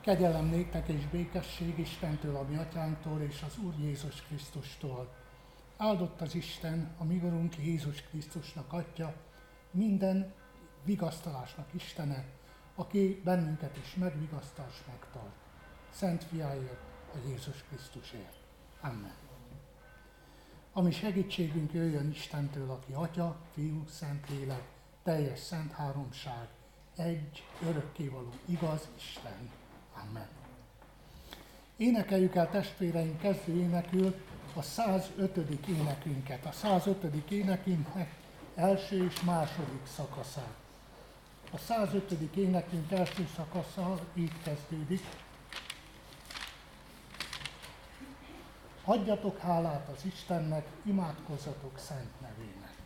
Kegyelem néktek és békesség Istentől, a mi atyánktól és az Úr Jézus Krisztustól. Áldott az Isten, a mi Urunk Jézus Krisztusnak Atya, minden vigasztalásnak Istene, aki bennünket is megvigasztal és megtart. Szent fiáért, a Jézus Krisztusért. Amen. A mi segítségünk jöjjön Istentől, aki Atya, Fiú, Szentlélek, teljes szent háromság, egy örökkévaló igaz Isten. Amen. Énekeljük el testvéreink kezdő énekül a 105. énekünket, a 105. énekünknek első és második szakaszát. A 105. énekünk első szakasza így kezdődik. Adjatok hálát az Istennek, imádkozzatok szent nevének.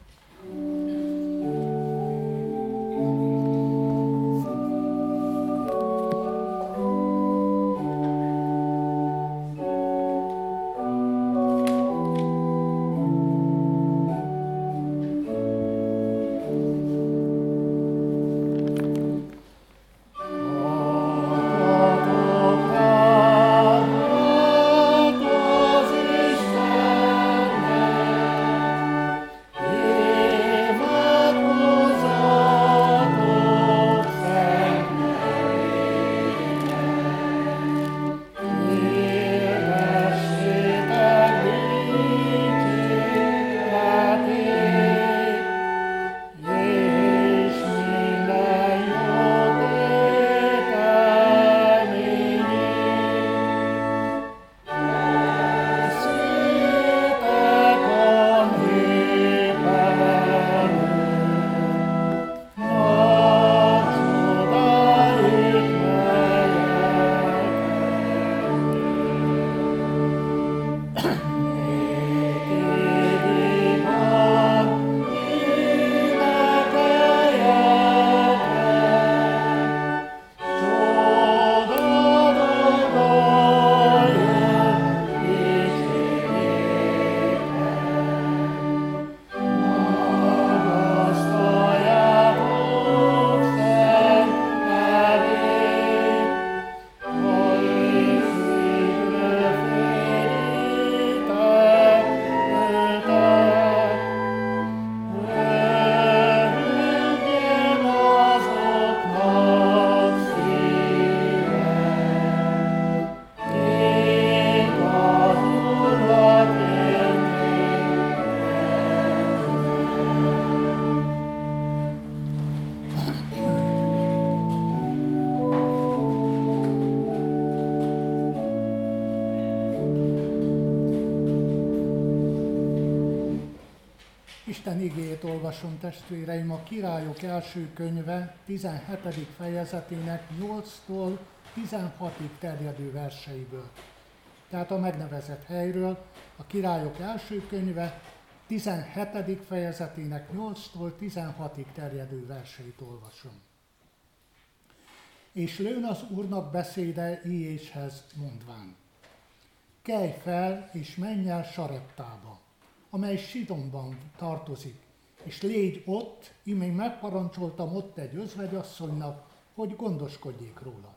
Olvasom testvéreim a királyok első könyve 17. fejezetének 8-tól 16-ig terjedő verseiből. Tehát a megnevezett helyről a királyok első könyve 17. fejezetének 8-tól 16-ig terjedő verseit olvasom. És lőn az Úrnak beszéde Iéshez mondván. Kelj fel, és menj el Sareptába, amely Sidonban tartozik, és légy ott, én megparancsoltam ott egy özvegyasszonynak, hogy gondoskodjék rólad.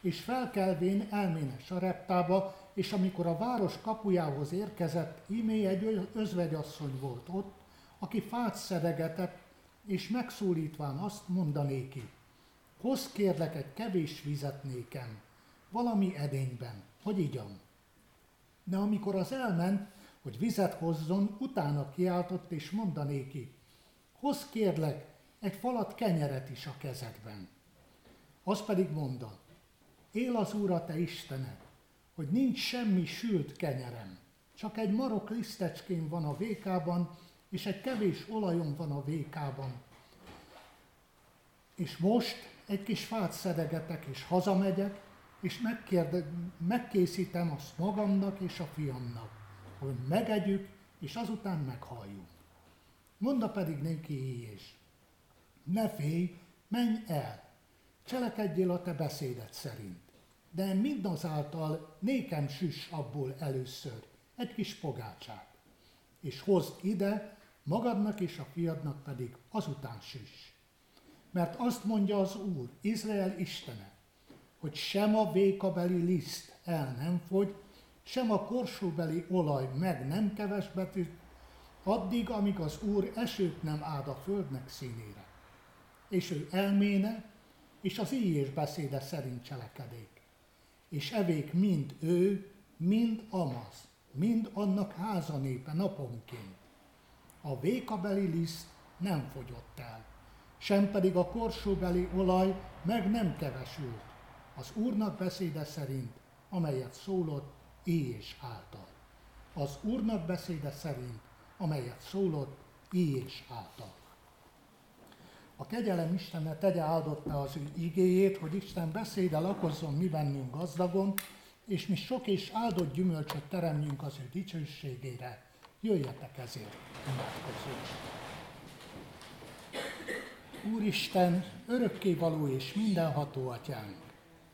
És felkelvén elméne Sareptába, és amikor a város kapujához érkezett, ímé egy özvegyasszony volt ott, aki fát szedegetett, és megszólítván azt mondanéki, hoz kérlek egy kevés vizet nékem, valami edényben, hogy igyam. De amikor az elment, hogy vizet hozzon, utána kiáltott és mondanéki, hoz kérlek egy falat kenyeret is a kezedben. Az pedig mondta, él az Úr a te Istened, hogy nincs semmi sült kenyerem, csak egy marok lisztecskén van a vékában, és egy kevés olajom van a vékában. És most egy kis fát szedegetek, és hazamegyek, és megkérde, megkészítem azt magamnak és a fiamnak hogy megegyük, és azután meghalljuk. Monda pedig néki és ne félj, menj el, cselekedjél a te beszédet szerint. De mindazáltal nékem süss abból először, egy kis pogácsát, és hozd ide, magadnak és a fiadnak pedig azután süss. Mert azt mondja az Úr, Izrael Istene, hogy sem a vékabeli liszt el nem fogy, sem a korsóbeli olaj meg nem kevesbetű, addig, amíg az Úr esőt nem áld a földnek színére. És ő elméne, és az íjés beszéde szerint cselekedék. És evék mind ő, mind Amaz, mind annak háza népe naponként. A vékabeli liszt nem fogyott el, sem pedig a korsóbeli olaj meg nem kevesült, az Úrnak beszéde szerint, amelyet szólott és által. Az Úrnak beszéde szerint, amelyet szólott és által. A kegyelem Istenne tegye áldotta az ő igéjét, hogy Isten beszéde lakozzon mi bennünk gazdagon, és mi sok és áldott gyümölcsöt teremjünk az ő dicsőségére. Jöjjetek ezért, imádkozzunk! Úristen, örökkévaló és mindenható atyánk,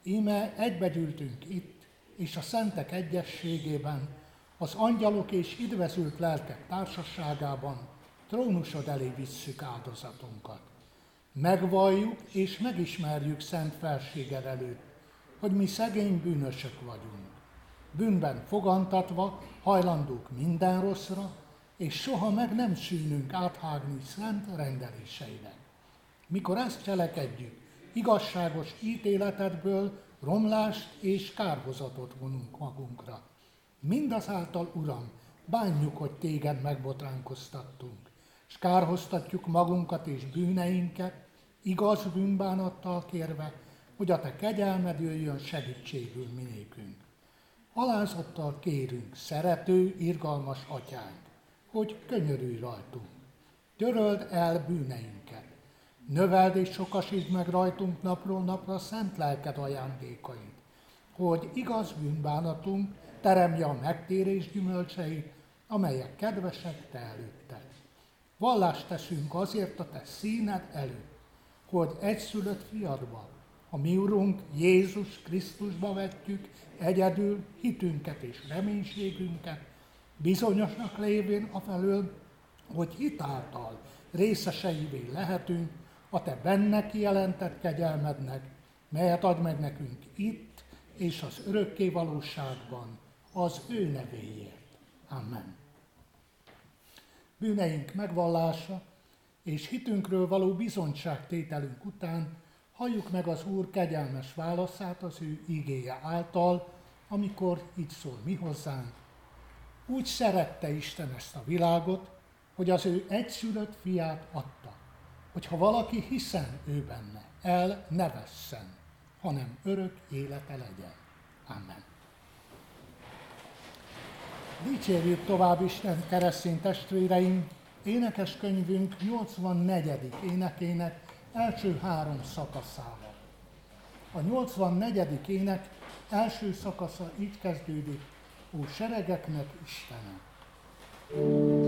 íme egybegyűltünk itt, és a szentek egyességében, az angyalok és idvezült lelkek társaságában trónusod elé visszük áldozatunkat. Megvalljuk és megismerjük szent felséged előtt, hogy mi szegény bűnösök vagyunk. Bűnben fogantatva hajlandók minden rosszra, és soha meg nem szűnünk áthágni szent rendeléseinek. Mikor ezt cselekedjük, igazságos ítéletedből romlást és kárhozatot vonunk magunkra. Mindazáltal, Uram, bánjuk, hogy téged megbotránkoztattunk, és kárhoztatjuk magunkat és bűneinket, igaz bűnbánattal kérve, hogy a te kegyelmed jöjjön segítségül minékünk. Alázattal kérünk, szerető, irgalmas atyánk, hogy könyörülj rajtunk. Töröld el bűneinket. Növeld és sokasítsd meg rajtunk napról napra szent lelked ajándékait, hogy igaz bűnbánatunk teremje a megtérés gyümölcseit, amelyek kedvesek te előtted. Vallást teszünk azért a te színed előtt, hogy egyszülött fiadba, a mi Urunk Jézus Krisztusba vetjük egyedül hitünket és reménységünket, bizonyosnak lévén afelől, hogy hitáltal részeseivé lehetünk a te benne kijelentett kegyelmednek, melyet ad meg nekünk itt és az örökké valóságban, az ő nevéért. Amen. Bűneink megvallása és hitünkről való bizonyságtételünk után halljuk meg az Úr kegyelmes válaszát az ő igéje által, amikor így szól mi hozzánk. Úgy szerette Isten ezt a világot, hogy az ő egyszülött fiát adta, hogyha valaki hiszen ő benne, el ne vesszen, hanem örök élete legyen. Amen. Dicsérjük tovább Isten keresztény testvéreim, énekes könyvünk 84. énekének első három szakaszával. A 84. ének első szakasza így kezdődik, ó seregeknek Istenem. thank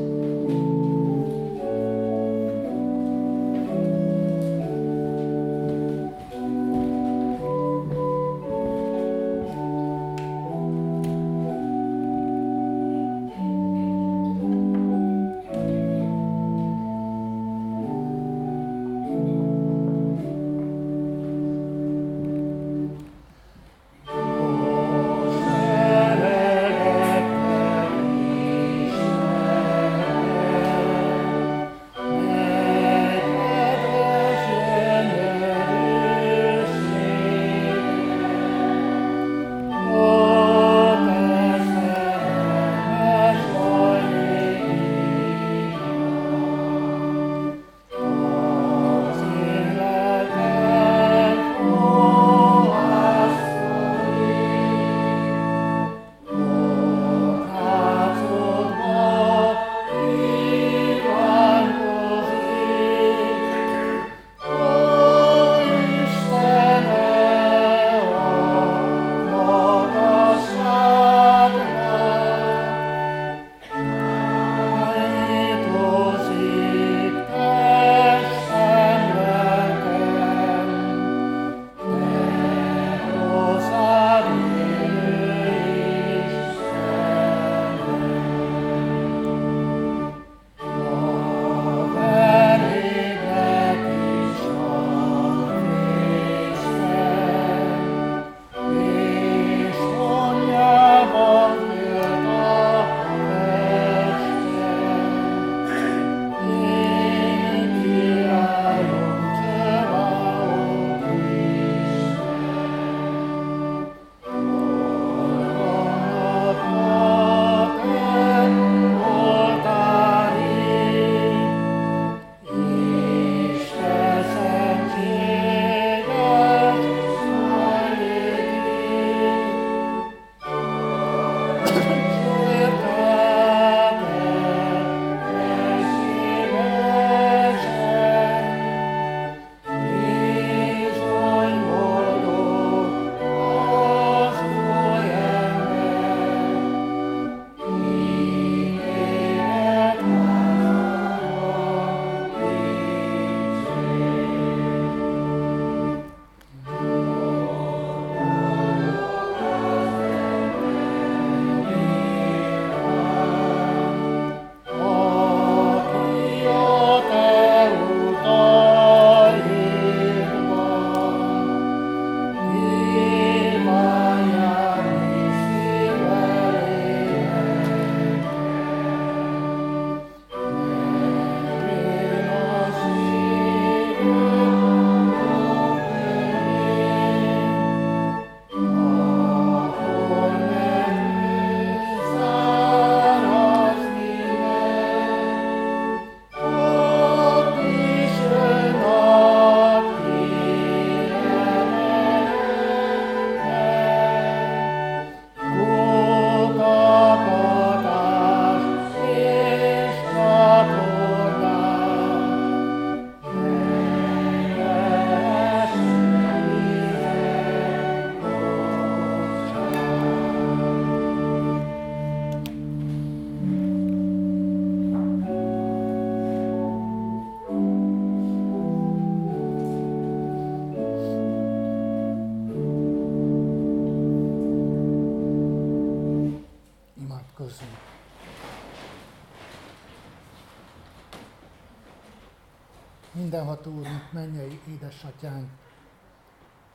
Mindenható Úrunk, mennyei édesatyánk,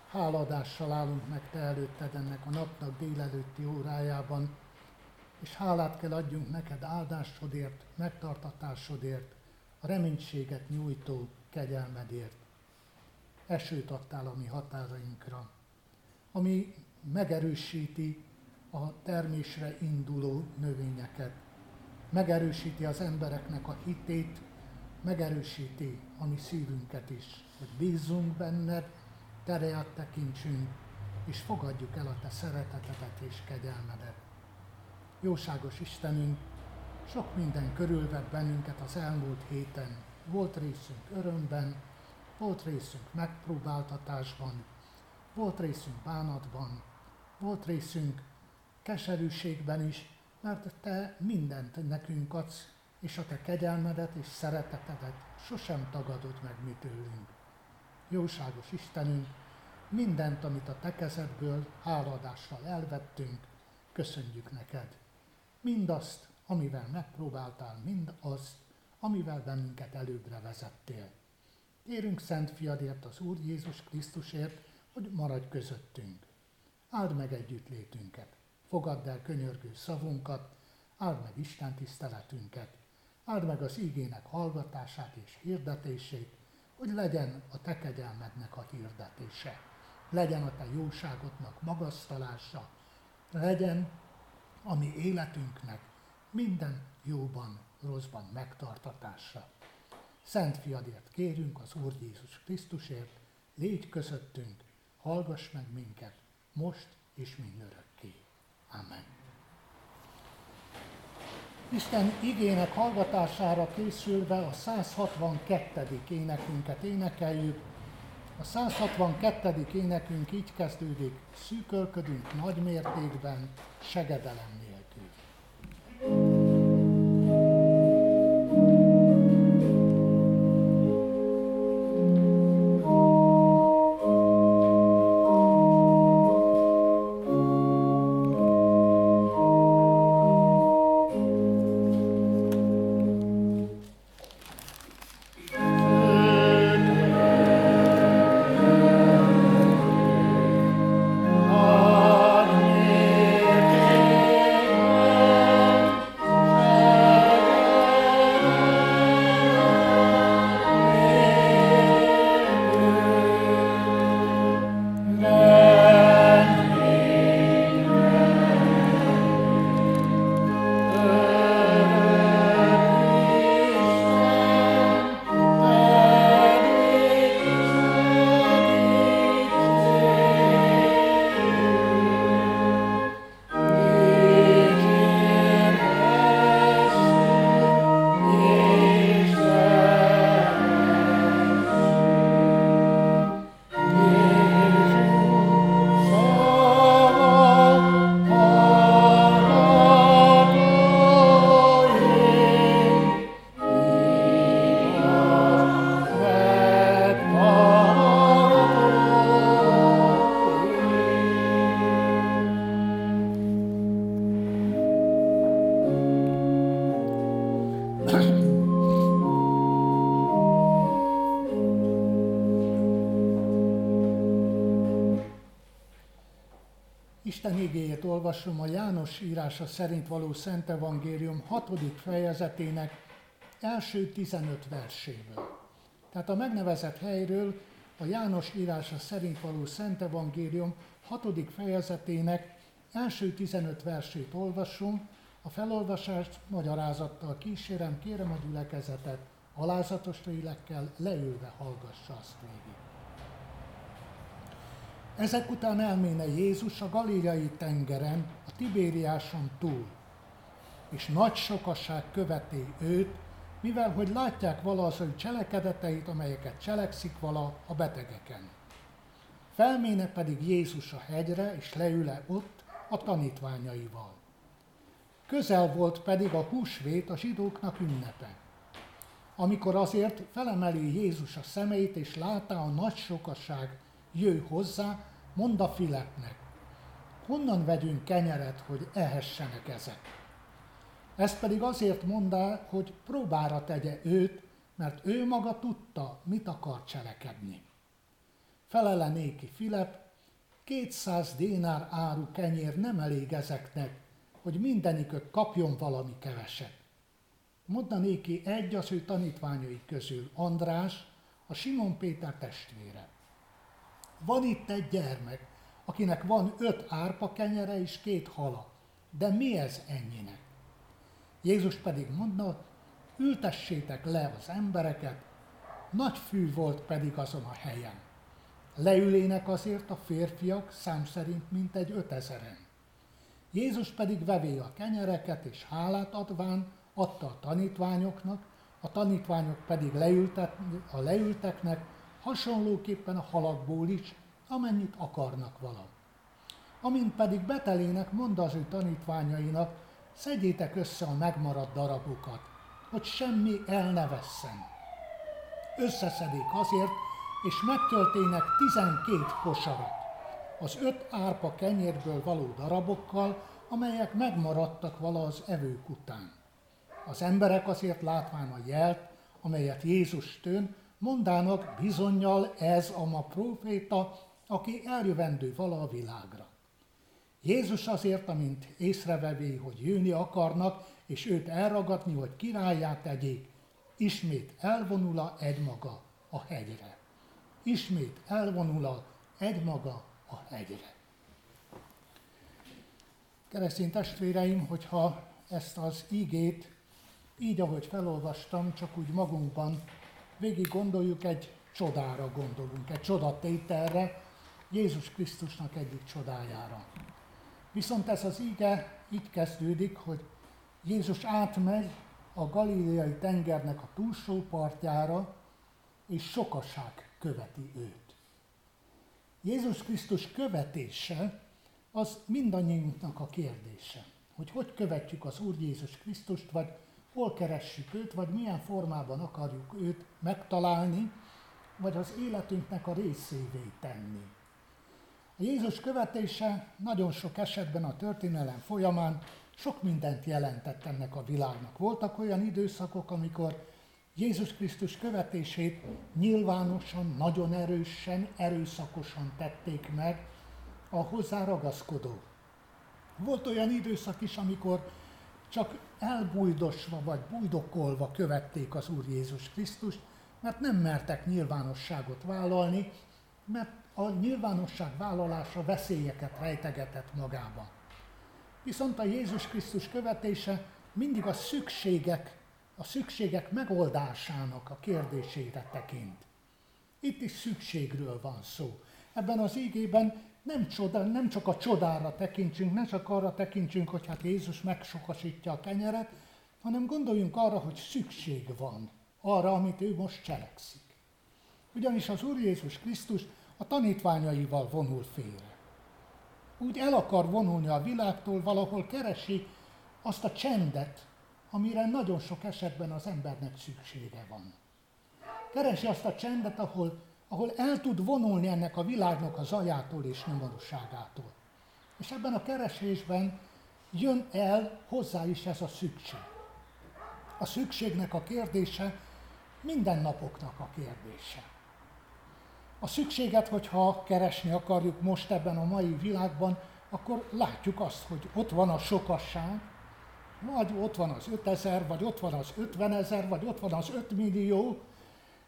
háladással állunk meg Te előtted ennek a napnak délelőtti órájában, és hálát kell adjunk neked áldásodért, megtartatásodért, a reménységet nyújtó kegyelmedért. Esőt adtál a mi határainkra, ami megerősíti a termésre induló növényeket, megerősíti az embereknek a hitét, megerősíti a mi szívünket is, hogy bízzunk benned, tereat tekintsünk, és fogadjuk el a te szeretetedet és kegyelmedet. Jóságos Istenünk, sok minden körülvett bennünket az elmúlt héten. Volt részünk örömben, volt részünk megpróbáltatásban, volt részünk bánatban, volt részünk keserűségben is, mert Te mindent nekünk adsz, és a Te kegyelmedet és szeretetedet sosem tagadod meg mi tőlünk. Jóságos Istenünk, mindent, amit a Te kezedből háladással elvettünk, köszönjük neked. Mindazt, amivel megpróbáltál, mind azt, amivel bennünket előbbre vezettél. Kérünk Szent Fiadért, az Úr Jézus Krisztusért, hogy maradj közöttünk. Áld meg együttlétünket, fogadd el könyörgő szavunkat, áld meg Isten tiszteletünket, áld meg az ígének hallgatását és hirdetését, hogy legyen a te kegyelmednek a hirdetése, legyen a te jóságodnak magasztalása, legyen a mi életünknek minden jóban, rosszban megtartatása. Szent fiadért kérünk az Úr Jézus Krisztusért, légy közöttünk, hallgass meg minket, most és mindörökké. Amen. Isten igének hallgatására készülve a 162. énekünket énekeljük. A 162. énekünk így kezdődik, szűkölködünk nagy mértékben, segedelem olvasom a János írása szerint való Szent Evangélium 6. fejezetének első 15 verséből. Tehát a megnevezett helyről a János írása szerint való Szent Evangélium 6. fejezetének első 15 versét olvasom, a felolvasást magyarázattal kísérem, kérem a gyülekezetet, alázatos lélekkel leülve hallgassa azt végig. Ezek után elméne Jézus a Galíliai tengeren, a Tibériáson túl, és nagy sokaság követi őt, mivel hogy látják vala az ő cselekedeteit, amelyeket cselekszik vala a betegeken. Felméne pedig Jézus a hegyre, és leüle ott a tanítványaival. Közel volt pedig a húsvét a zsidóknak ünnepe. Amikor azért felemeli Jézus a szemeit, és látá a nagy sokaság jöjj hozzá, mondd a Filepnek, honnan vegyünk kenyeret, hogy ehessenek ezek. Ezt pedig azért mondá, hogy próbára tegye őt, mert ő maga tudta, mit akar cselekedni. Felele néki Filip, 200 dénár áru kenyér nem elég ezeknek, hogy mindenikök kapjon valami keveset. Mondta néki egy az ő tanítványai közül, András, a Simon Péter testvére. Van itt egy gyermek, akinek van öt árpa kenyere és két hala. De mi ez ennyinek? Jézus pedig mondta, ültessétek le az embereket, nagy fű volt pedig azon a helyen. Leülének azért a férfiak szám szerint mintegy ötezeren. Jézus pedig vevé a kenyereket és hálát adván adta a tanítványoknak, a tanítványok pedig leültek, a leülteknek, hasonlóképpen a halakból is, amennyit akarnak vala. Amint pedig betelének, mondta az ő tanítványainak, szedjétek össze a megmaradt darabokat, hogy semmi el ne vesszen. Összeszedik azért, és megtöltének tizenkét kosarat, az öt árpa kenyérből való darabokkal, amelyek megmaradtak vala az evők után. Az emberek azért látván a jelt, amelyet Jézus tön, mondának bizonyal ez a ma proféta, aki eljövendő vala a világra. Jézus azért, amint észrevevé, hogy jönni akarnak, és őt elragadni, hogy királyát tegyék, ismét elvonul egymaga a hegyre. Ismét elvonul egymaga a hegyre. Keresztény testvéreim, hogyha ezt az ígét így, ahogy felolvastam, csak úgy magunkban végig gondoljuk, egy csodára gondolunk, egy csodatételre, Jézus Krisztusnak egyik csodájára. Viszont ez az íge így kezdődik, hogy Jézus átmegy a galileai tengernek a túlsó partjára, és sokaság követi őt. Jézus Krisztus követése az mindannyiunknak a kérdése, hogy hogy követjük az Úr Jézus Krisztust, vagy hol keressük őt, vagy milyen formában akarjuk őt megtalálni, vagy az életünknek a részévé tenni. A Jézus követése nagyon sok esetben a történelem folyamán sok mindent jelentett ennek a világnak. Voltak olyan időszakok, amikor Jézus Krisztus követését nyilvánosan, nagyon erősen, erőszakosan tették meg a hozzá ragaszkodók. Volt olyan időszak is, amikor csak elbújdosva vagy bújdokolva követték az Úr Jézus Krisztust, mert nem mertek nyilvánosságot vállalni, mert a nyilvánosság vállalása veszélyeket rejtegetett magába. Viszont a Jézus Krisztus követése mindig a szükségek, a szükségek megoldásának a kérdésére tekint. Itt is szükségről van szó. Ebben az ígében nem, csoda, nem csak a csodára tekintsünk, nem csak arra tekintsünk, hogy hát Jézus megsokasítja a kenyeret, hanem gondoljunk arra, hogy szükség van arra, amit ő most cselekszik. Ugyanis az Úr Jézus Krisztus a tanítványaival vonul félre. Úgy el akar vonulni a világtól, valahol keresi azt a csendet, amire nagyon sok esetben az embernek szüksége van. Keresi azt a csendet, ahol ahol el tud vonulni ennek a világnak a zajától és nyomorúságától. És ebben a keresésben jön el hozzá is ez a szükség. A szükségnek a kérdése mindennapoknak a kérdése. A szükséget, hogyha keresni akarjuk most ebben a mai világban, akkor látjuk azt, hogy ott van a sokasság, vagy ott van az 5000, vagy ott van az 50 ezer, vagy ott van az 5 millió,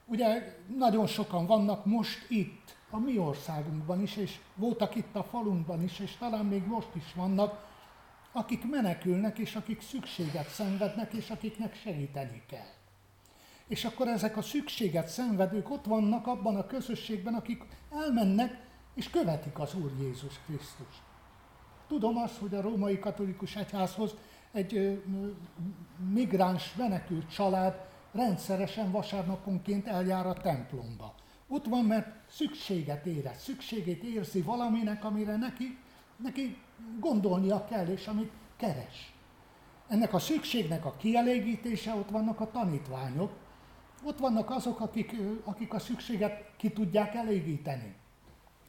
Ugye nagyon sokan vannak most itt, a mi országunkban is, és voltak itt a falunkban is, és talán még most is vannak, akik menekülnek, és akik szükséget szenvednek, és akiknek segíteni kell. És akkor ezek a szükséget szenvedők ott vannak abban a közösségben, akik elmennek, és követik az Úr Jézus Krisztus. Tudom azt, hogy a római katolikus egyházhoz egy migráns menekült család rendszeresen vasárnaponként eljár a templomba. Ott van, mert szükséget érez, szükségét érzi valaminek, amire neki, neki gondolnia kell, és amit keres. Ennek a szükségnek a kielégítése, ott vannak a tanítványok, ott vannak azok, akik, akik a szükséget ki tudják elégíteni.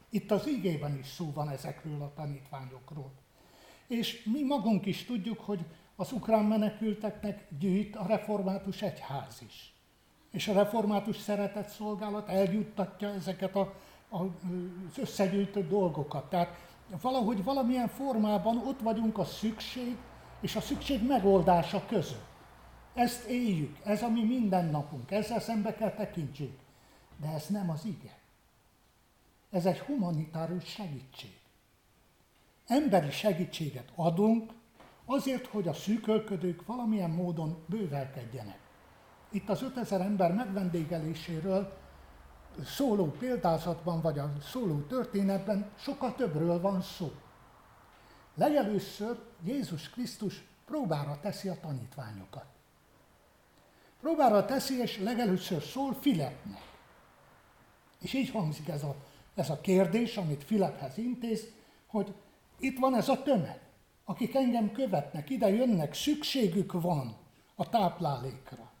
Itt az ígében is szó van ezekről a tanítványokról. És mi magunk is tudjuk, hogy az ukrán menekülteknek gyűjt a református egyház is. És a református szeretett szolgálat eljuttatja ezeket a, a, az összegyűjtött dolgokat. Tehát valahogy valamilyen formában ott vagyunk a szükség és a szükség megoldása között. Ezt éljük, ez a mi mindennapunk, ezzel szembe kell tekintsünk. De ez nem az ige. Ez egy humanitárius segítség. Emberi segítséget adunk azért, hogy a szűkölködők valamilyen módon bővelkedjenek. Itt az 5000 ember megvendégeléséről szóló példázatban, vagy a szóló történetben sokkal többről van szó. Legelőször Jézus Krisztus próbára teszi a tanítványokat. Próbára teszi, és legelőször szól Filepnek. És így hangzik ez a, ez a kérdés, amit Filephez intéz, hogy itt van ez a tömeg, akik engem követnek, ide jönnek, szükségük van a táplálékra.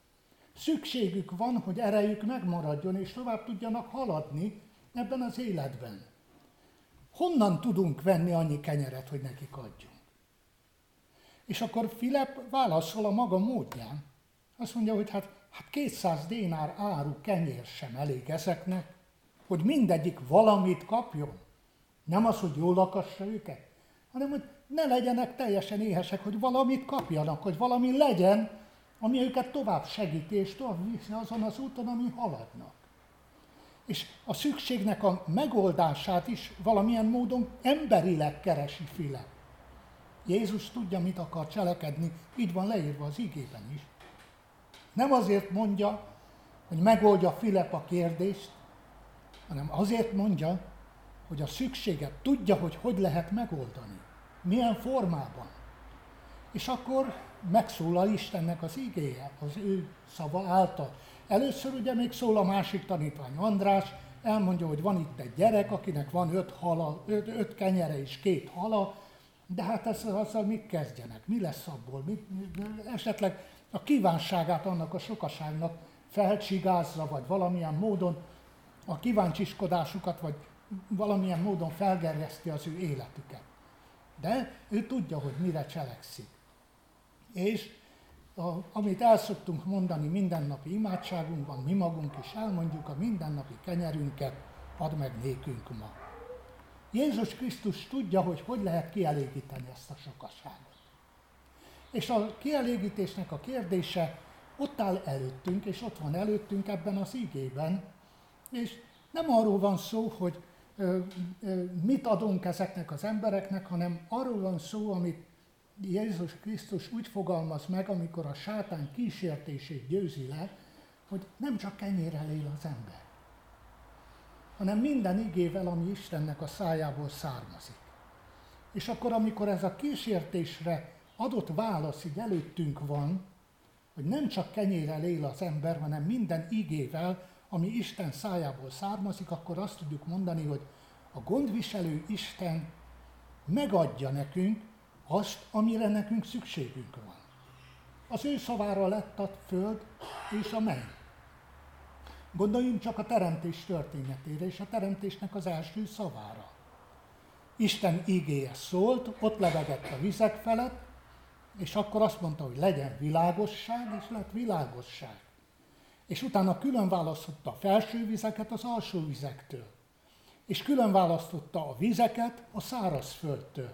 Szükségük van, hogy erejük megmaradjon, és tovább tudjanak haladni ebben az életben. Honnan tudunk venni annyi kenyeret, hogy nekik adjunk? És akkor Filip válaszol a maga módján. Azt mondja, hogy hát, hát 200 dénár áru kenyér sem elég ezeknek, hogy mindegyik valamit kapjon. Nem az, hogy jól lakassa őket, hanem hogy ne legyenek teljesen éhesek, hogy valamit kapjanak, hogy valami legyen, ami őket tovább segíti és tovább viszi azon az úton, ami haladnak. És a szükségnek a megoldását is valamilyen módon emberileg keresi Filip. Jézus tudja, mit akar cselekedni, így van leírva az igében is. Nem azért mondja, hogy megoldja Filip a kérdést, hanem azért mondja, hogy a szükséget tudja, hogy hogy lehet megoldani. Milyen formában. És akkor megszólal Istennek az igéje, az ő szava által. Először ugye még szól a másik tanítvány András, elmondja, hogy van itt egy gyerek, akinek van öt, hala, öt, öt kenyere és két hala, de hát ezzel, azzal mit kezdjenek? Mi lesz abból? Mi, esetleg a kívánságát annak a sokaságnak felcsigázza, vagy valamilyen módon a kíváncsiskodásukat, vagy valamilyen módon felgerjeszti az ő életüket. De ő tudja, hogy mire cselekszik. És a, amit el szoktunk mondani mindennapi imádságunkban, mi magunk is elmondjuk, a mindennapi kenyerünket add meg nékünk ma. Jézus Krisztus tudja, hogy hogy lehet kielégíteni ezt a sokaságot. És a kielégítésnek a kérdése ott áll előttünk, és ott van előttünk ebben az igében, és nem arról van szó, hogy mit adunk ezeknek az embereknek, hanem arról van szó, amit Jézus Krisztus úgy fogalmaz meg, amikor a sátán kísértését győzi le, hogy nem csak kenyérrel él az ember, hanem minden igével, ami Istennek a szájából származik. És akkor, amikor ez a kísértésre adott válasz így előttünk van, hogy nem csak kenyérrel él az ember, hanem minden igével, ami Isten szájából származik, akkor azt tudjuk mondani, hogy a gondviselő Isten megadja nekünk azt, amire nekünk szükségünk van. Az ő szavára lett a föld és a menny. Gondoljunk csak a teremtés történetére és a teremtésnek az első szavára. Isten ígéje szólt, ott levegett a vizek felett, és akkor azt mondta, hogy legyen világosság, és lett világosság. És utána külön választotta a felső vizeket az alsó vizektől. És külön választotta a vizeket a száraz földtől.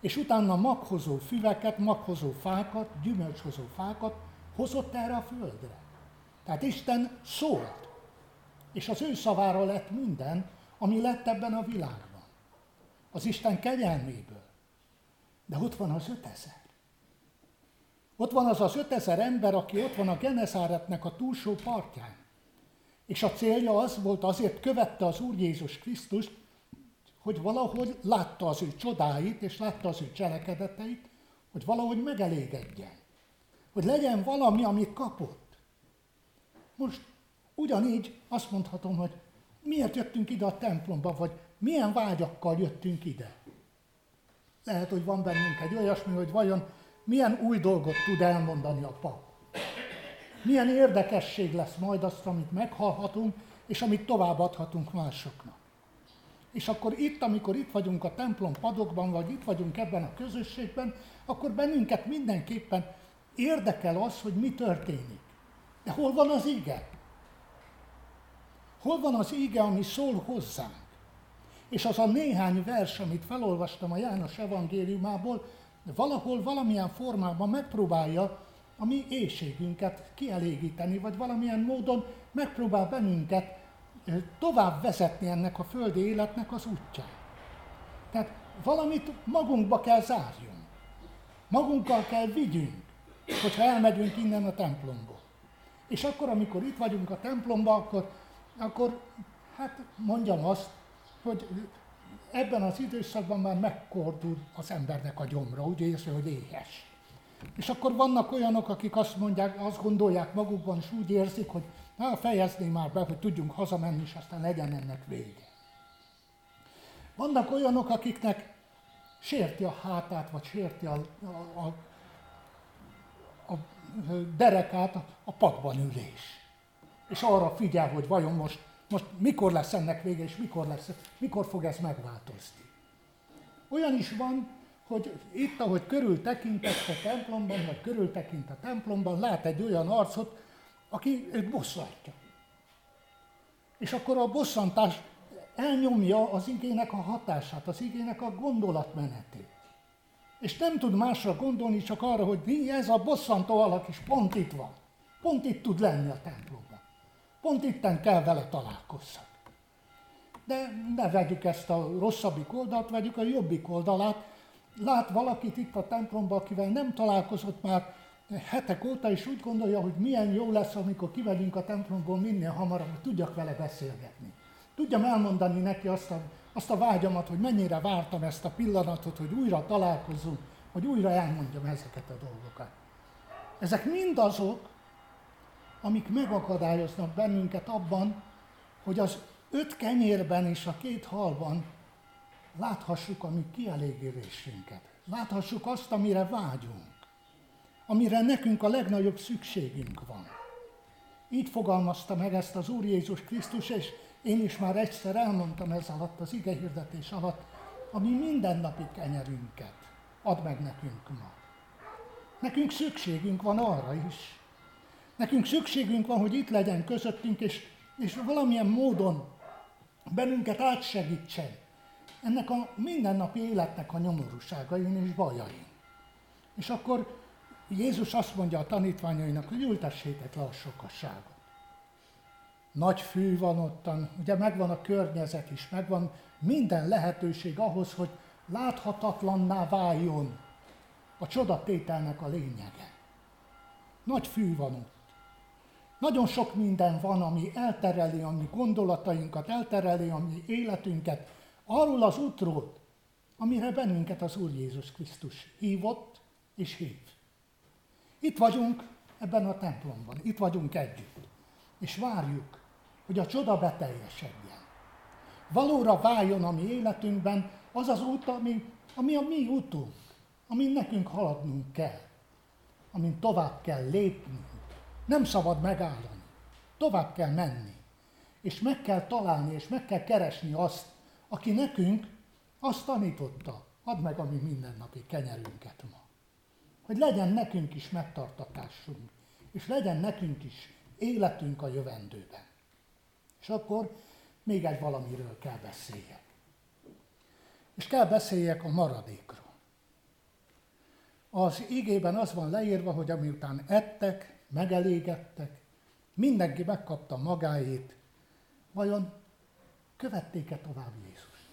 És utána maghozó füveket, maghozó fákat, gyümölcshozó fákat hozott erre a földre. Tehát Isten szólt. És az ő szavára lett minden, ami lett ebben a világban. Az Isten kegyelméből. De ott van az ötezer. Ott van az az ötezer ember, aki ott van a Genezáretnek a túlsó partján. És a célja az volt, azért követte az Úr Jézus Krisztust, hogy valahogy látta az ő csodáit, és látta az ő cselekedeteit, hogy valahogy megelégedjen. Hogy legyen valami, amit kapott. Most ugyanígy azt mondhatom, hogy miért jöttünk ide a templomba, vagy milyen vágyakkal jöttünk ide. Lehet, hogy van bennünk egy olyasmi, hogy vajon milyen új dolgot tud elmondani a pap. Milyen érdekesség lesz majd azt, amit meghallhatunk, és amit továbbadhatunk másoknak. És akkor itt, amikor itt vagyunk a templom padokban, vagy itt vagyunk ebben a közösségben, akkor bennünket mindenképpen érdekel az, hogy mi történik. De hol van az ige? Hol van az ige, ami szól hozzánk? És az a néhány vers, amit felolvastam a János evangéliumából, valahol, valamilyen formában megpróbálja a mi éjségünket kielégíteni, vagy valamilyen módon megpróbál bennünket tovább vezetni ennek a földi életnek az útján. Tehát valamit magunkba kell zárjunk. Magunkkal kell vigyünk, hogyha elmegyünk innen a templomból. És akkor, amikor itt vagyunk a templomban, akkor, akkor hát mondjam azt, hogy ebben az időszakban már megkordul az embernek a gyomra, úgy érzi, hogy éhes. És akkor vannak olyanok, akik azt mondják, azt gondolják magukban, és úgy érzik, hogy na, fejezném már be, hogy tudjunk hazamenni, és aztán legyen ennek vége. Vannak olyanok, akiknek sérti a hátát, vagy sérti a, a, a, a derekát a padban ülés. És arra figyel, hogy vajon most, most mikor lesz ennek vége, és mikor, lesz, mikor fog ez megváltozni. Olyan is van, hogy itt, ahogy körül tekintett a templomban, vagy körül tekint a templomban, lát egy olyan arcot, aki őt bosszantja. És akkor a bosszantás elnyomja az igének a hatását, az igének a gondolatmenetét. És nem tud másra gondolni, csak arra, hogy mi ez a bosszantó alak is pont itt van. Pont itt tud lenni a templomban. Pont itten kell vele találkozzak. De ne vegyük ezt a rosszabbik oldalt, vegyük a jobbik oldalát. Lát valakit itt a templomban, akivel nem találkozott már hetek óta, és úgy gondolja, hogy milyen jó lesz, amikor kivegyünk a templomból minél hamarabb, hogy tudjak vele beszélgetni. Tudjam elmondani neki azt a, azt a vágyamat, hogy mennyire vártam ezt a pillanatot, hogy újra találkozunk, hogy újra elmondjam ezeket a dolgokat. Ezek mind azok, amik megakadályoznak bennünket abban, hogy az öt kenyérben és a két halban láthassuk a mi kielégülésünket. Láthassuk azt, amire vágyunk, amire nekünk a legnagyobb szükségünk van. Így fogalmazta meg ezt az Úr Jézus Krisztus, és én is már egyszer elmondtam ez alatt, az ige hirdetés alatt, ami mindennapi kenyerünket ad meg nekünk ma. Nekünk szükségünk van arra is. Nekünk szükségünk van, hogy itt legyen közöttünk, és, és valamilyen módon bennünket átsegítsen ennek a mindennapi életnek a nyomorúságain és bajain. És akkor Jézus azt mondja a tanítványainak, hogy ültessétek le a sokasságot nagy fű van ottan, ugye megvan a környezet is, megvan minden lehetőség ahhoz, hogy láthatatlanná váljon a csodatételnek a lényege. Nagy fű van ott. Nagyon sok minden van, ami eltereli a mi gondolatainkat, eltereli a mi életünket arról az útról, amire bennünket az Úr Jézus Krisztus hívott és hív. Itt vagyunk ebben a templomban, itt vagyunk együtt, és várjuk, hogy a csoda beteljesedjen. Valóra váljon a mi életünkben az az út, ami, ami a mi útunk, amin nekünk haladnunk kell, amin tovább kell lépnünk. Nem szabad megállani, tovább kell menni, és meg kell találni, és meg kell keresni azt, aki nekünk azt tanította, add meg a mi mindennapi kenyerünket ma. Hogy legyen nekünk is megtartatásunk, és legyen nekünk is életünk a jövendőben. És akkor még egy valamiről kell beszéljek. És kell beszéljek a maradékról. Az igében az van leírva, hogy amiután ettek, megelégedtek, mindenki megkapta magáét, vajon követték-e tovább Jézus?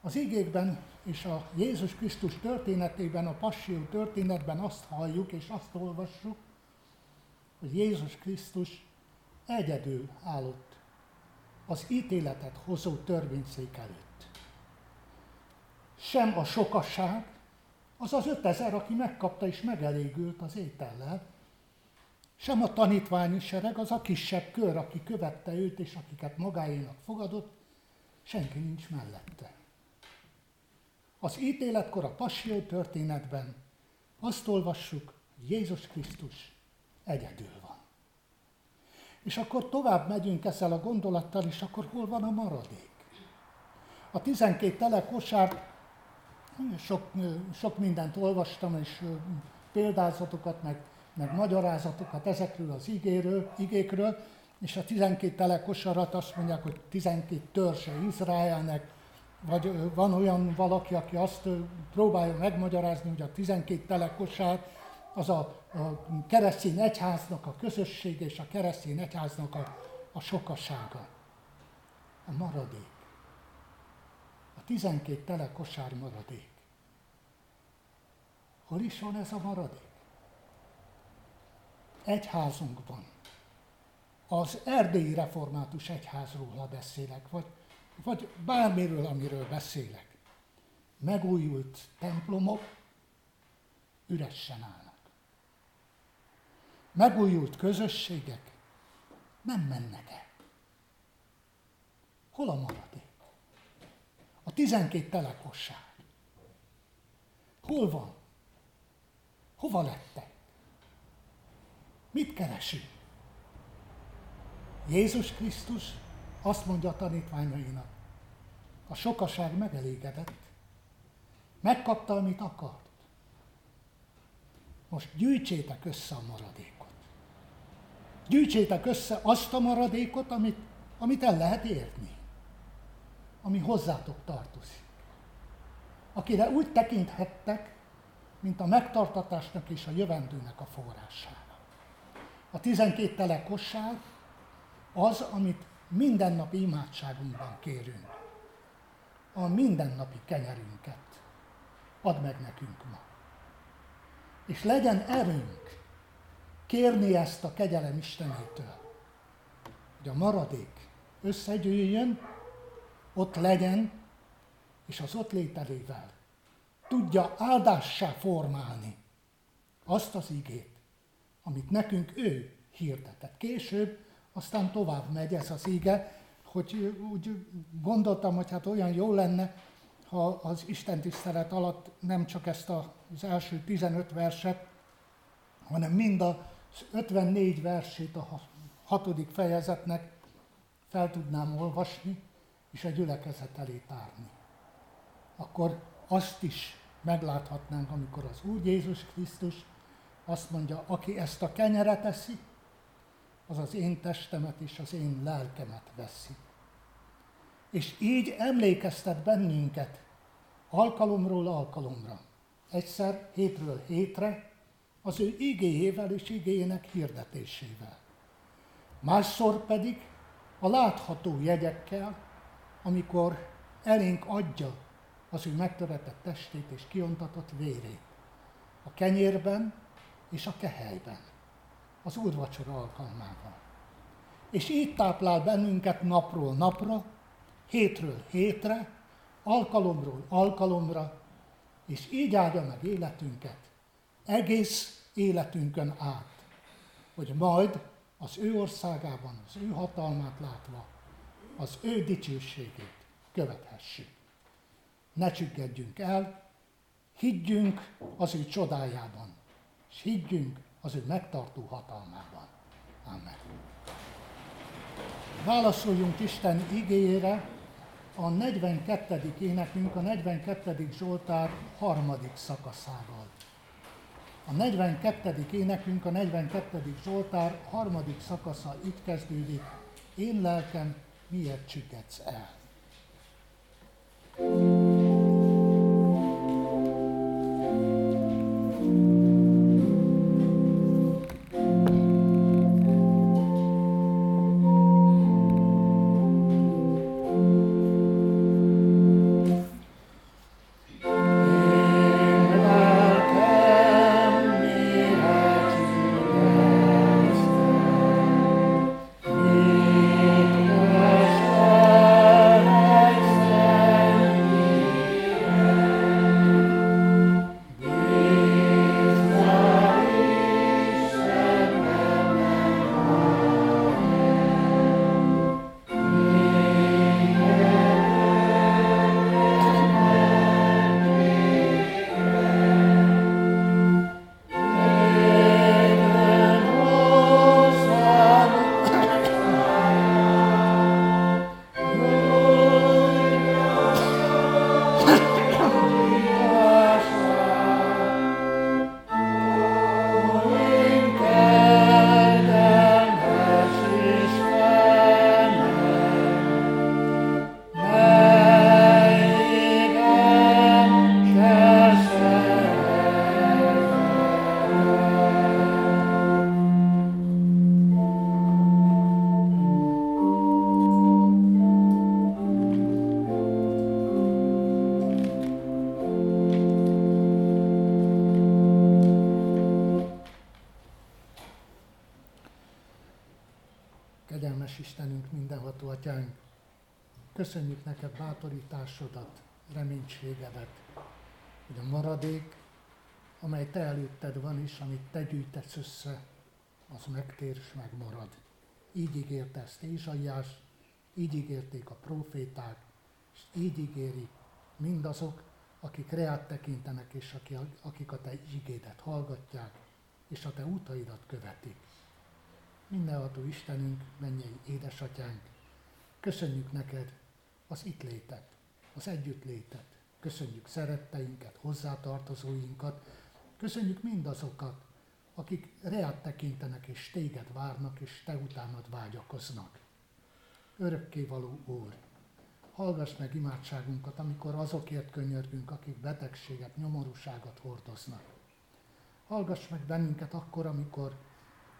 Az igékben és a Jézus Krisztus történetében, a passió történetben azt halljuk és azt olvassuk, hogy Jézus Krisztus egyedül állott az ítéletet hozó törvényszék előtt. Sem a sokasság, az az ötezer, aki megkapta és megelégült az étellel, sem a tanítványi sereg, az a kisebb kör, aki követte őt és akiket magáénak fogadott, senki nincs mellette. Az ítéletkor a passió történetben azt olvassuk, Jézus Krisztus egyedül van. És akkor tovább megyünk ezzel a gondolattal, és akkor hol van a maradék? A 12 tele kosár, sok, sok mindent olvastam, és példázatokat, meg meg magyarázatokat ezekről az igéről, igékről, és a 12 tele kosarat azt mondják, hogy 12 törzse Izraelnek, vagy van olyan valaki, aki azt próbálja megmagyarázni, hogy a 12 tele az a, a keresztény egyháznak a közössége és a keresztény egyháznak a, a sokasága. A maradék. A 12 tele kosár maradék. Hol is van ez a maradék? Egyházunkban. Az erdélyi református egyházról, ha beszélek, vagy, vagy bármiről, amiről beszélek. Megújult templomok üresen állnak. Megújult közösségek nem mennek el. Hol a maradék? A 12 telekosság. Hol van? Hova lettek? Mit keresünk? Jézus Krisztus azt mondja a tanítványainak, a sokaság megelégedett, megkapta, amit akart. Most gyűjtsétek össze a maradékot. Gyűjtsétek össze azt a maradékot, amit, amit el lehet érni, ami hozzátok tartozik. Akire úgy tekinthettek, mint a megtartatásnak és a jövendőnek a forrására. A 12 tele kosság az, amit mindennapi imádságunkban kérünk. A mindennapi kenyerünket add meg nekünk ma. És legyen erőnk kérni ezt a kegyelem Istenétől, hogy a maradék összegyűjjön, ott legyen, és az ott lételével tudja áldássá formálni azt az igét, amit nekünk ő hirdetett. Később aztán tovább megy ez az ige, hogy úgy gondoltam, hogy hát olyan jó lenne, ha az Isten tisztelet alatt nem csak ezt az első 15 verset, hanem mind az 54 versét a hatodik fejezetnek fel tudnám olvasni, és a gyülekezet elé tárni. Akkor azt is megláthatnánk, amikor az Úr Jézus Krisztus azt mondja, aki ezt a kenyeret eszi, az az én testemet és az én lelkemet veszi. És így emlékeztet bennünket alkalomról alkalomra, egyszer hétről hétre, az ő igéjével és igéjének hirdetésével. Másszor pedig a látható jegyekkel, amikor elénk adja az ő megtöretett testét és kiontatott vérét. A kenyérben és a kehelyben, az úrvacsora alkalmával. És így táplál bennünket napról napra, hétről hétre, alkalomról alkalomra, és így áldja meg életünket, egész életünkön át, hogy majd az ő országában, az ő hatalmát látva, az ő dicsőségét követhessük. Ne csüggedjünk el, higgyünk az ő csodájában, és higgyünk az ő megtartó hatalmában. Amen. Válaszoljunk Isten igényére a 42. énekünk, a 42. Zsoltár harmadik szakaszával. A 42. énekünk, a 42. Zsoltár harmadik szakasza itt kezdődik. Én lelkem, miért csüggedsz el? Atyánk, köszönjük neked bátorításodat, reménységedet, hogy a maradék, amely te előtted van is, amit te gyűjtesz össze, az megtér és megmarad. Így ígérte ezt Ézsaiás, így ígérték a proféták, és így ígéri mindazok, akik reát tekintenek, és akik a te igédet hallgatják, és a te utaidat követik. Mindenható Istenünk, mennyei édesatyánk, köszönjük neked az itt létet, az együttlétet, köszönjük szeretteinket, hozzátartozóinkat, köszönjük mindazokat, akik reát tekintenek és téged várnak, és te utánad vágyakoznak. Örökkévaló Úr, hallgass meg imádságunkat, amikor azokért könyörgünk, akik betegséget, nyomorúságot hordoznak. Hallgass meg bennünket akkor, amikor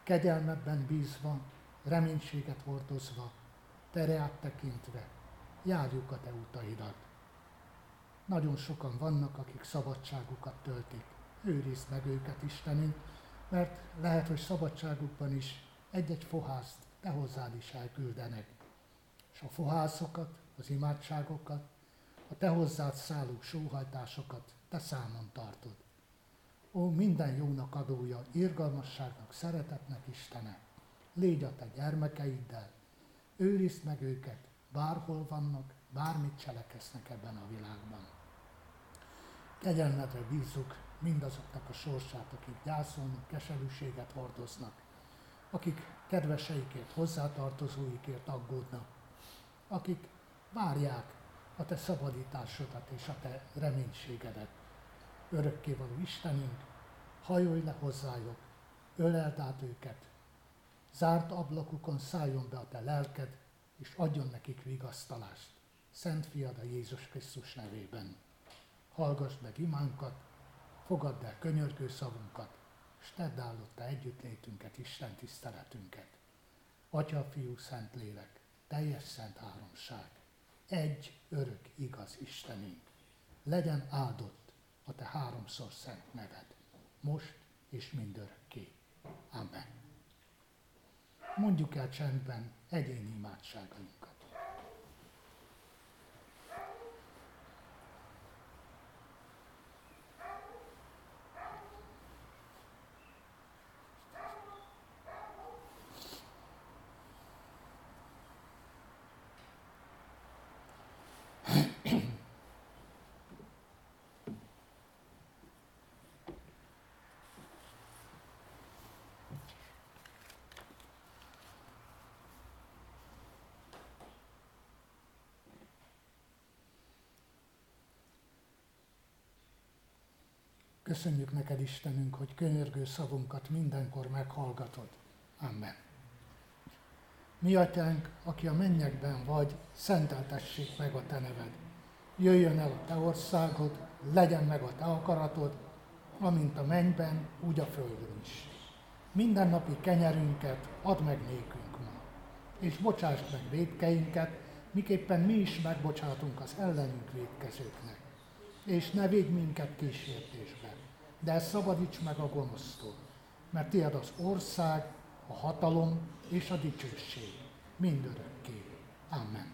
kegyelmedben bízva, reménységet hordozva, tere tekintve, járjuk a te utaidat. Nagyon sokan vannak, akik szabadságukat töltik. Őrizd meg őket, Istenünk, mert lehet, hogy szabadságukban is egy-egy fohászt te hozzád is elküldenek. És a fohászokat, az imádságokat, a te hozzád szálló sóhajtásokat te számon tartod. Ó, minden jónak adója, irgalmasságnak, szeretetnek Istene, légy a te gyermekeiddel, őrizd meg őket, bárhol vannak, bármit cselekeznek ebben a világban. Kegyelmedre bízzuk mindazoknak a sorsát, akik gyászolnak, keserűséget hordoznak, akik kedveseikért, hozzátartozóikért aggódnak, akik várják a te szabadításodat és a te reménységedet. Örökkévaló Istenünk, hajolj le hozzájuk, öleld át őket, zárt ablakukon szálljon be a te lelked, és adjon nekik vigasztalást. Szent Fiad a Jézus Krisztus nevében. Hallgass meg imánkat, fogadd el könyörgő szavunkat, és tedd állotta együttlétünket, Isten tiszteletünket. Atya, Fiú, Szent Lélek, teljes szent háromság, egy örök igaz Istenünk. Legyen áldott a te háromszor szent neved, most és mindörökké. Amen. Mondjuk el csendben egyéni imádságainkat. Köszönjük neked, Istenünk, hogy könyörgő szavunkat mindenkor meghallgatod. Amen. Mi atyánk, aki a mennyekben vagy, szenteltessék meg a te neved. Jöjjön el a te országod, legyen meg a te akaratod, amint a mennyben, úgy a földön is. Minden napi kenyerünket add meg nékünk ma, és bocsásd meg védkeinket, miképpen mi is megbocsátunk az ellenünk védkezőknek. És ne védj minket kísértésbe, de szabadíts meg a gonosztól, mert tiéd az ország, a hatalom és a dicsőség mindörökké. Amen.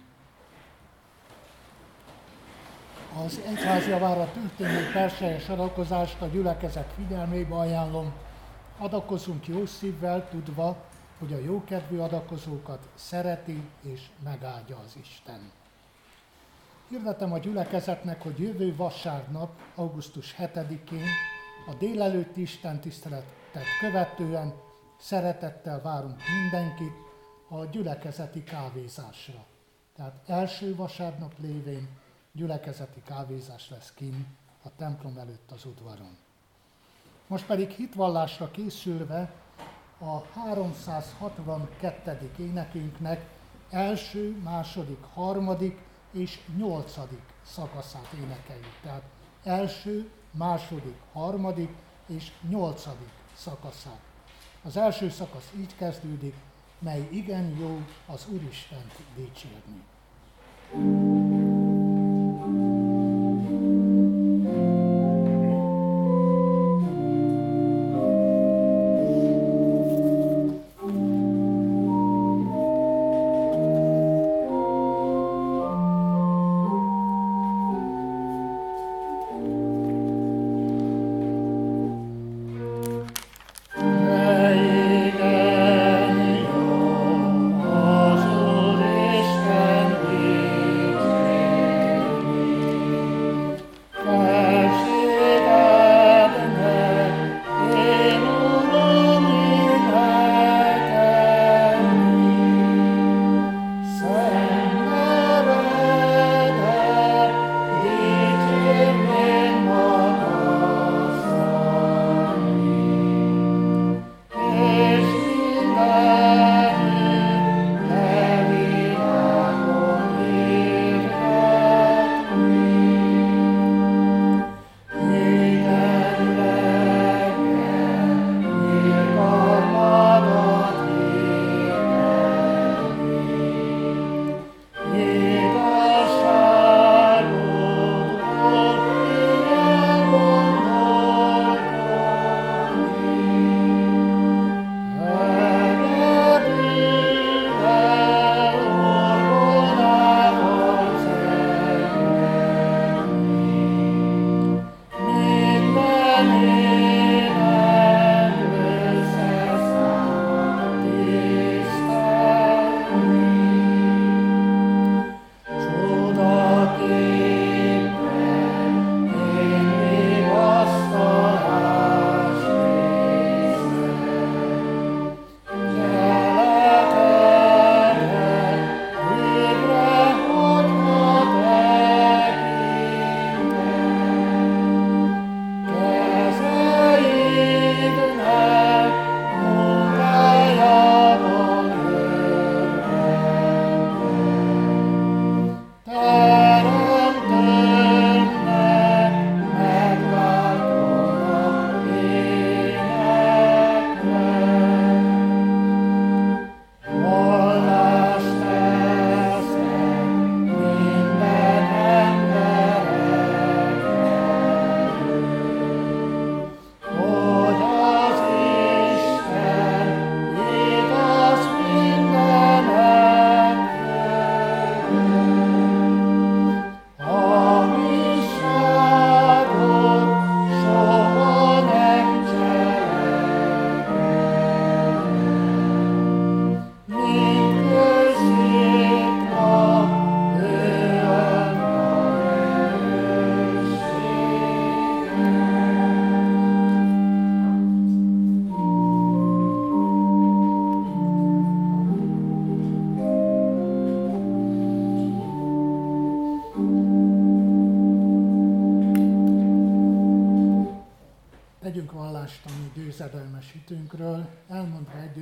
Az egyház javára történő perselyes adakozást a gyülekezet figyelmébe ajánlom. Adakozunk jó szívvel, tudva, hogy a jókedvű adakozókat szereti és megáldja az Isten. Hirdetem a gyülekezetnek, hogy jövő vasárnap, augusztus 7-én a délelőtti Isten tiszteletet követően szeretettel várunk mindenkit a gyülekezeti kávézásra. Tehát első vasárnap lévén gyülekezeti kávézás lesz kint a templom előtt az udvaron. Most pedig hitvallásra készülve a 362. énekünknek első, második, harmadik és nyolcadik szakaszát énekeljük. Tehát első, második, harmadik és nyolcadik szakaszát. Az első szakasz így kezdődik, mely igen jó az Úristent dicsérni. thank you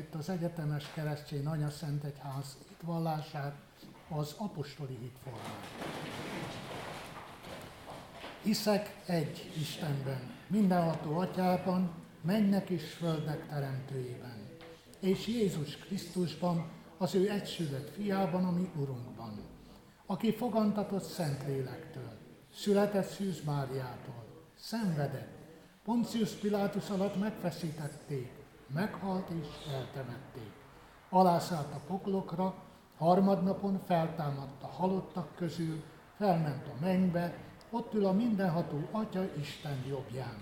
együtt az egyetemes keresztény Anya Szent Egyház hitvallását, az apostoli hitformát. Hiszek egy Istenben, mindenható atyában, mennek és földnek teremtőjében, és Jézus Krisztusban, az ő egysülött fiában, ami Urunkban, aki fogantatott Szentlélektől, született Szűz Máriától, szenvedett, Poncius Pilátus alatt megfeszítették, meghalt és eltemették. Alászállt a poklokra, harmadnapon feltámadt a halottak közül, felment a mennybe, ott ül a mindenható Atya Isten jobbján.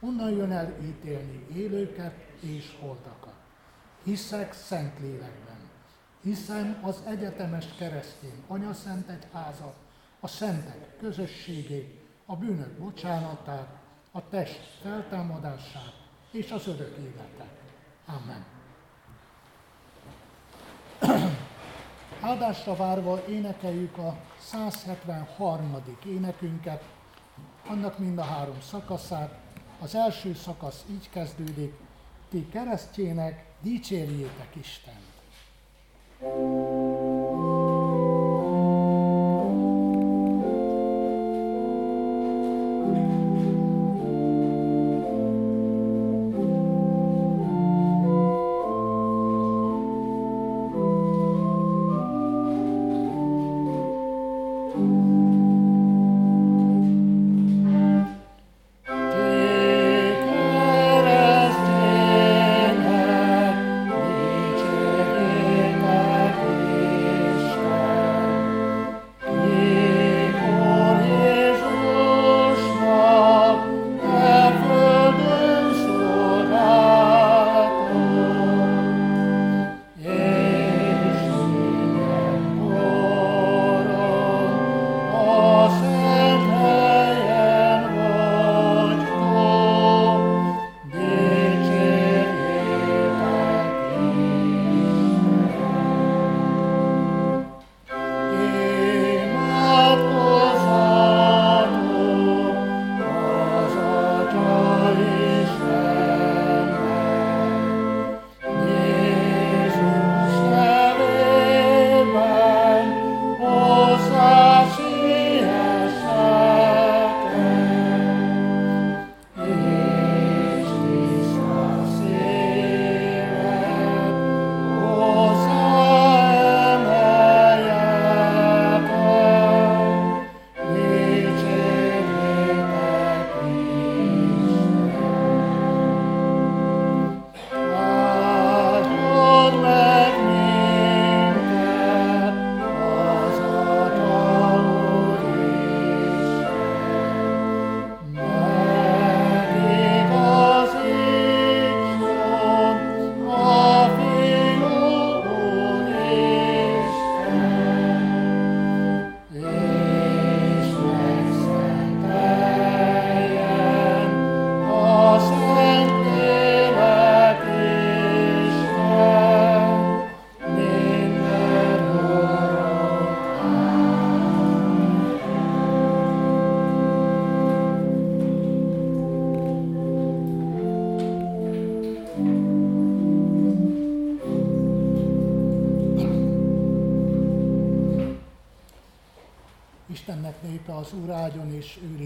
Onnan jön el ítélni élőket és holdakat. Hiszek szent lélekben. Hiszem az egyetemes keresztény anyaszent egyházat, a szentek közösségét, a bűnök bocsánatát, a test feltámadását és az örök életet. Amen. Áldásra várva énekeljük a 173. énekünket, annak mind a három szakaszát. Az első szakasz így kezdődik, ti keresztjének dicsérjétek Istent. thank you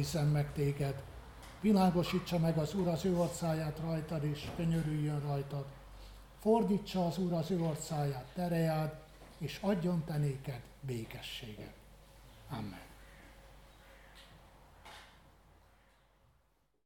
őrizzen meg téged. Világosítsa meg az Úr az ő orcáját rajtad, és könyörüljön rajtad. Fordítsa az Úr az ő orcáját terejád, és adjon te néked békességet. Amen.